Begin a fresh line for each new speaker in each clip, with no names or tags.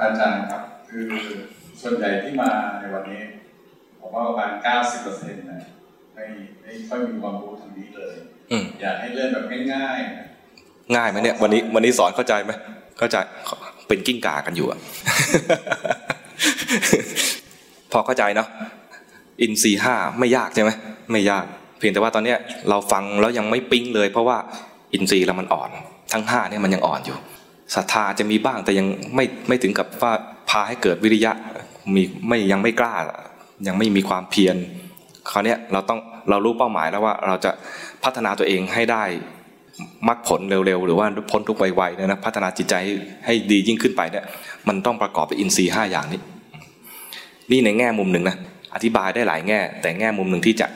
อาจารย์ครับ คือส่วนใหญ่ที่มาในวันนี้ ผมว่าประมาณเก้าสิบเปอร์เซ็นต์นะไม่ไม่ค่อยมีความรู้ทางนี้เลย
อืม
อยากให้เริ่มแบบง่ายๆนะ
ง่ายไหมเนี่ยวันนี้วันนี้สอนเข้าใจไหมเข้าใจเป็นกิ้งก่ากันอยู่อะพอเข้าใจเนาะอินซีห้าไม่ยากใช่ไหมไม่ยาก เพียงแต่ว่าตอนเนี้ยเราฟังแล้วยังไม่ปิ๊งเลย เพราะว่าอินทรีย์เรามันอ่อน ทั้งห้าเนี่ยมันยังอ่อนอยู่ ศรัทธาจะมีบ้างแต่ยังไม่ไม่ถึงกับว่าพาให้เกิดวิริยะมีไม่ยังไม่กล้า ยังไม่มีความเพียรคราวนี้เราต้องเรารู้เป้าหมายแล้วว่าเราจะพัฒนาตัวเองให้ได้มรรคผลเร็วๆ หรือว่าพ้นทุกไวๆเนี่ยนะพัฒนาจิตใจให้ดียิ่งขึ้นไปเนี่ยมันต้องประกอบไปอินทรีย์ห้าอย่างนี้ นี่ในแง่มุมหนึ่งนะอธิบายได้หลายแง่ แต่แง่มุมหนึ่งที่จะ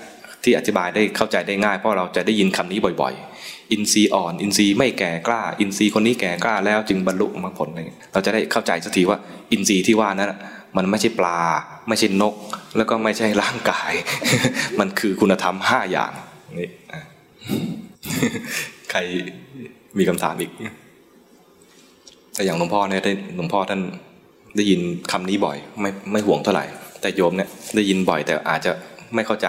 ที่อธิบายได้เข้าใจได้ง่าย เพราะเราจะได้ยินคำนี้บ่อยๆ อินทรีย์อ่อน อินทรีย์ไม่แก่กล้า อินทรีย์คนนี้แก่กล้าแล้วจึงบรรลุมรรคผลเราจะได้เข้าใจสักทีว่า อินทรีย์ที่ว่านั้นมันไม่ใช่ปลา ไม่ใช่นก แล้วก็ไม่ใช่ร่างกาย มันคือคุณธรรมห้าอย่างนี่ใครมีคำถามอีก แต่อย่างหลวงพ่อเนี่ยได้หลวงพ่อท่านได้ยินคำนี้บ่อย ไม่ไม่ห่วงเท่าไหร่ แต่โยมเนี่ยได้ยินบ่อยแต่อาจจะไม่เข้าใจ